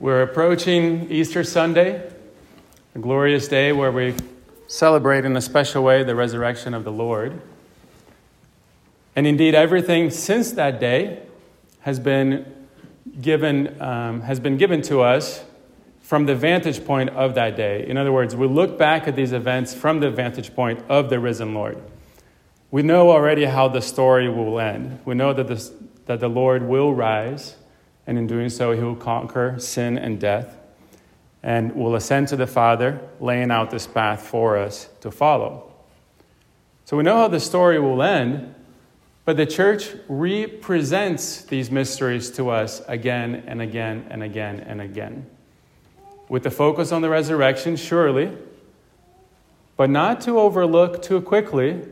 We're approaching Easter Sunday, a glorious day where we celebrate in a special way the resurrection of the Lord. And indeed, everything since that day has been given, um, has been given to us from the vantage point of that day. In other words, we look back at these events from the vantage point of the risen Lord. We know already how the story will end. We know that, this, that the Lord will rise and in doing so, he will conquer sin and death and will ascend to the Father, laying out this path for us to follow. So we know how the story will end, but the church represents these mysteries to us again and again and again and again. With the focus on the resurrection, surely, but not to overlook too quickly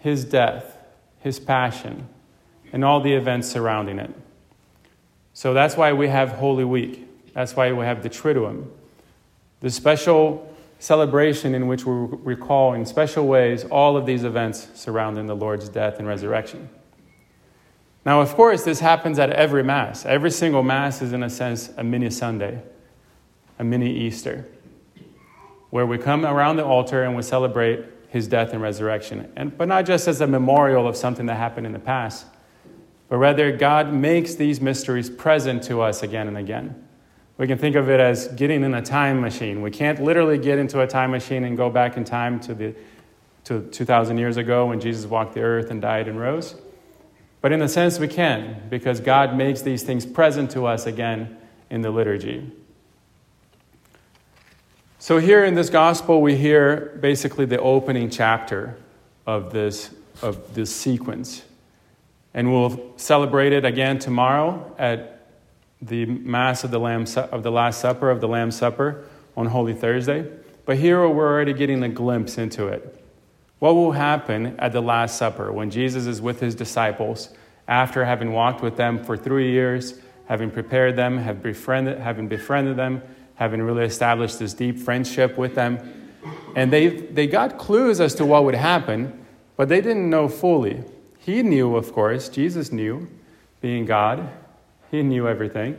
his death, his passion, and all the events surrounding it. So that's why we have Holy Week. That's why we have the Triduum, the special celebration in which we recall in special ways all of these events surrounding the Lord's death and resurrection. Now, of course, this happens at every Mass. Every single Mass is, in a sense, a mini Sunday, a mini Easter, where we come around the altar and we celebrate his death and resurrection. And, but not just as a memorial of something that happened in the past, but rather God makes these mysteries present to us again and again. We can think of it as getting in a time machine. We can't literally get into a time machine and go back in time to, the, to 2,000 years ago when Jesus walked the earth and died and rose. But in a sense, we can, because God makes these things present to us again in the liturgy. So, here in this gospel, we hear basically the opening chapter of this, of this sequence. And we'll celebrate it again tomorrow at the Mass of the, Lamb, of the Last Supper, of the Lamb Supper on Holy Thursday. But here we're already getting a glimpse into it. What will happen at the Last Supper when Jesus is with his disciples after having walked with them for three years, having prepared them, have befriended, having befriended them, having really established this deep friendship with them? And they, they got clues as to what would happen, but they didn't know fully. He knew, of course, Jesus knew, being God, he knew everything.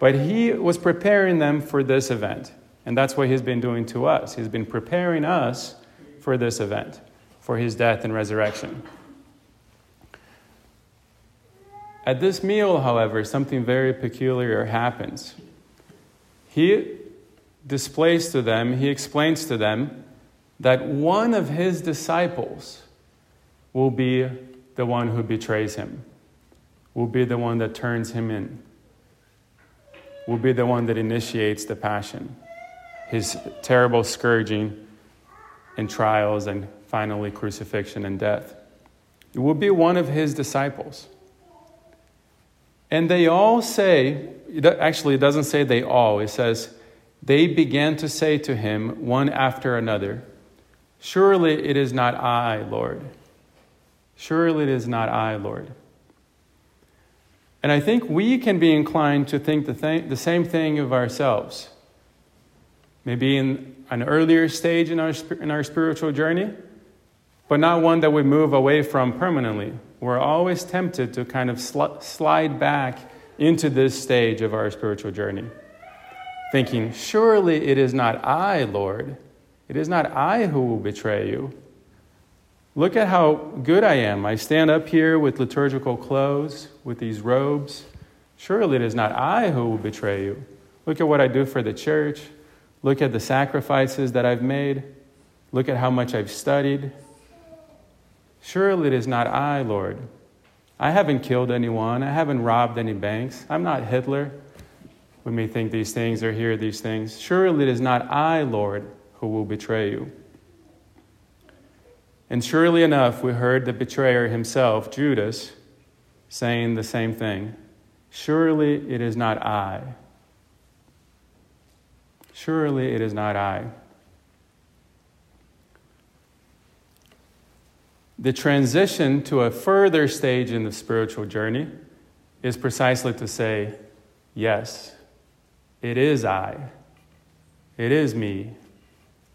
But he was preparing them for this event. And that's what he's been doing to us. He's been preparing us for this event, for his death and resurrection. At this meal, however, something very peculiar happens. He displays to them, he explains to them that one of his disciples will be the one who betrays him, will be the one that turns him in, will be the one that initiates the passion, his terrible scourging and trials, and finally crucifixion and death. It will be one of his disciples. And they all say, actually, it doesn't say they all, it says, they began to say to him one after another, Surely it is not I, Lord. Surely it is not I, Lord. And I think we can be inclined to think the, th- the same thing of ourselves. Maybe in an earlier stage in our, in our spiritual journey, but not one that we move away from permanently. We're always tempted to kind of sl- slide back into this stage of our spiritual journey, thinking, Surely it is not I, Lord. It is not I who will betray you. Look at how good I am. I stand up here with liturgical clothes, with these robes. Surely it is not I who will betray you. Look at what I do for the church. Look at the sacrifices that I've made. Look at how much I've studied. Surely it is not I, Lord. I haven't killed anyone. I haven't robbed any banks. I'm not Hitler. When we may think these things or hear these things. Surely it is not I, Lord, who will betray you. And surely enough, we heard the betrayer himself, Judas, saying the same thing. Surely it is not I. Surely it is not I. The transition to a further stage in the spiritual journey is precisely to say, Yes, it is I. It is me.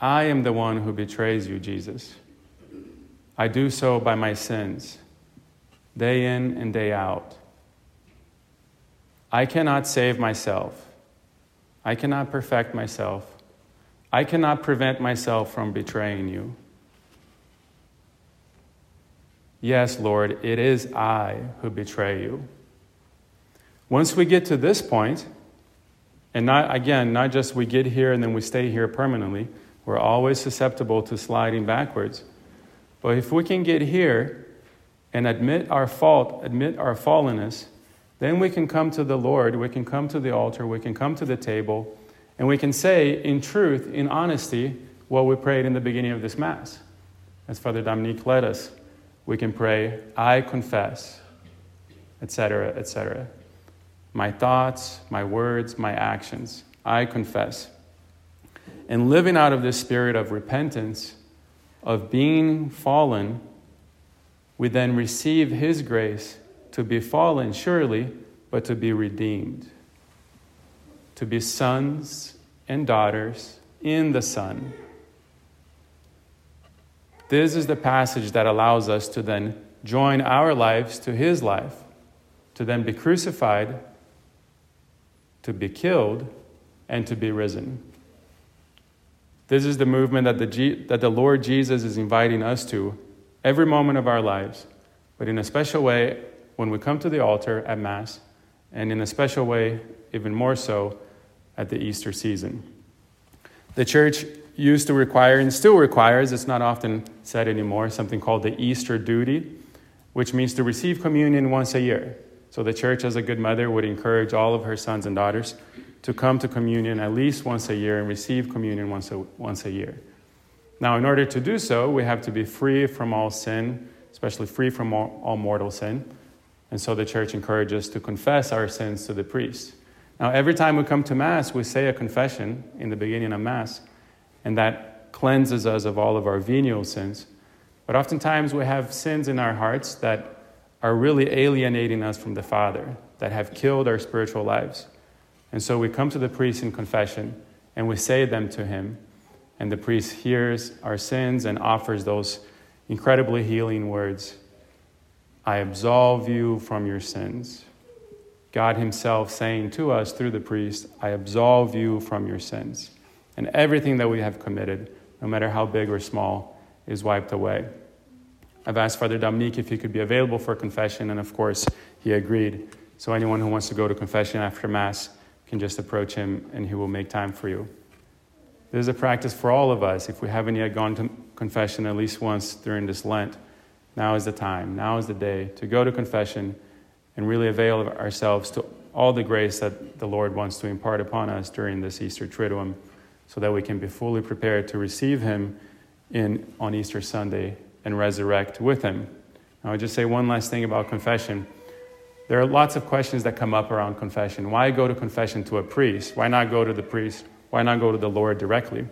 I am the one who betrays you, Jesus. I do so by my sins, day in and day out. I cannot save myself. I cannot perfect myself. I cannot prevent myself from betraying you. Yes, Lord, it is I who betray you. Once we get to this point, and not again, not just we get here and then we stay here permanently, we're always susceptible to sliding backwards. But if we can get here and admit our fault, admit our fallenness, then we can come to the Lord, we can come to the altar, we can come to the table, and we can say in truth, in honesty, what we prayed in the beginning of this Mass. As Father Dominique led us, we can pray, I confess, etc., etc. My thoughts, my words, my actions, I confess. And living out of this spirit of repentance, of being fallen, we then receive His grace to be fallen, surely, but to be redeemed, to be sons and daughters in the Son. This is the passage that allows us to then join our lives to his life, to then be crucified, to be killed, and to be risen. This is the movement that the, G- that the Lord Jesus is inviting us to every moment of our lives, but in a special way when we come to the altar at Mass, and in a special way, even more so, at the Easter season. The church used to require and still requires, it's not often said anymore, something called the Easter duty, which means to receive communion once a year. So the church, as a good mother, would encourage all of her sons and daughters to come to communion at least once a year and receive communion once a, once a year. Now, in order to do so, we have to be free from all sin, especially free from all, all mortal sin. And so the church encourages to confess our sins to the priest. Now, every time we come to Mass, we say a confession in the beginning of Mass and that cleanses us of all of our venial sins. But oftentimes we have sins in our hearts that are really alienating us from the Father, that have killed our spiritual lives. And so we come to the priest in confession and we say them to him. And the priest hears our sins and offers those incredibly healing words I absolve you from your sins. God Himself saying to us through the priest, I absolve you from your sins and everything that we have committed, no matter how big or small, is wiped away. I've asked Father Dominique if he could be available for confession, and of course, he agreed. So anyone who wants to go to confession after Mass can just approach him, and he will make time for you. This is a practice for all of us. If we haven't yet gone to confession at least once during this Lent, now is the time, now is the day to go to confession and really avail ourselves to all the grace that the Lord wants to impart upon us during this Easter Triduum so that we can be fully prepared to receive him in, on Easter Sunday and resurrect with him. Now, I'll just say one last thing about confession. There are lots of questions that come up around confession. Why go to confession to a priest? Why not go to the priest? Why not go to the Lord directly?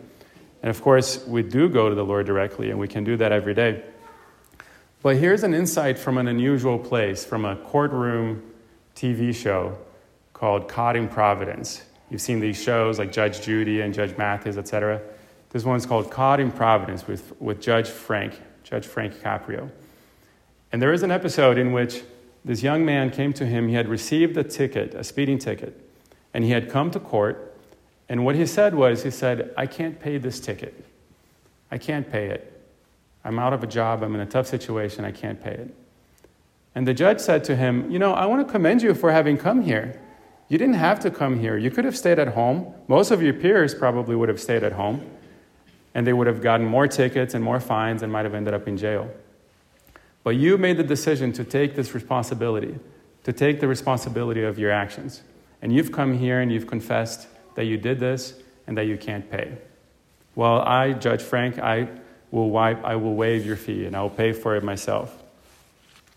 And of course, we do go to the Lord directly, and we can do that every day. But here's an insight from an unusual place, from a courtroom TV show called Caught in Providence. You've seen these shows like Judge Judy and Judge Mathis, etc. This one's called Caught in Providence with, with Judge Frank, Judge Frank Caprio. And there is an episode in which this young man came to him. He had received a ticket, a speeding ticket, and he had come to court. And what he said was, he said, I can't pay this ticket. I can't pay it. I'm out of a job. I'm in a tough situation. I can't pay it. And the judge said to him, You know, I want to commend you for having come here. You didn't have to come here. You could have stayed at home. Most of your peers probably would have stayed at home, and they would have gotten more tickets and more fines and might have ended up in jail. But you made the decision to take this responsibility, to take the responsibility of your actions. And you've come here and you've confessed that you did this and that you can't pay. Well, I, Judge Frank, I will, wipe, I will waive your fee and I will pay for it myself.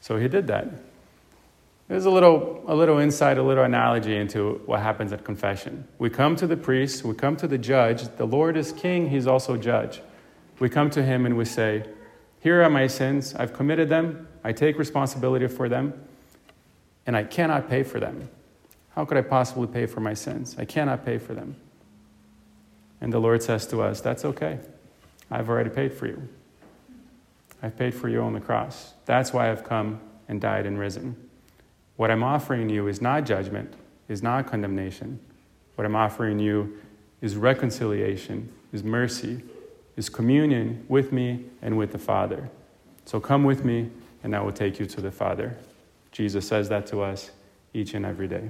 So he did that. There's a little, a little insight, a little analogy into what happens at confession. We come to the priest, we come to the judge. The Lord is king, he's also judge. We come to him and we say, Here are my sins. I've committed them. I take responsibility for them, and I cannot pay for them. How could I possibly pay for my sins? I cannot pay for them. And the Lord says to us, That's okay. I've already paid for you. I've paid for you on the cross. That's why I've come and died and risen. What I'm offering you is not judgment, is not condemnation. What I'm offering you is reconciliation, is mercy, is communion with me and with the Father. So come with me, and I will take you to the Father. Jesus says that to us each and every day.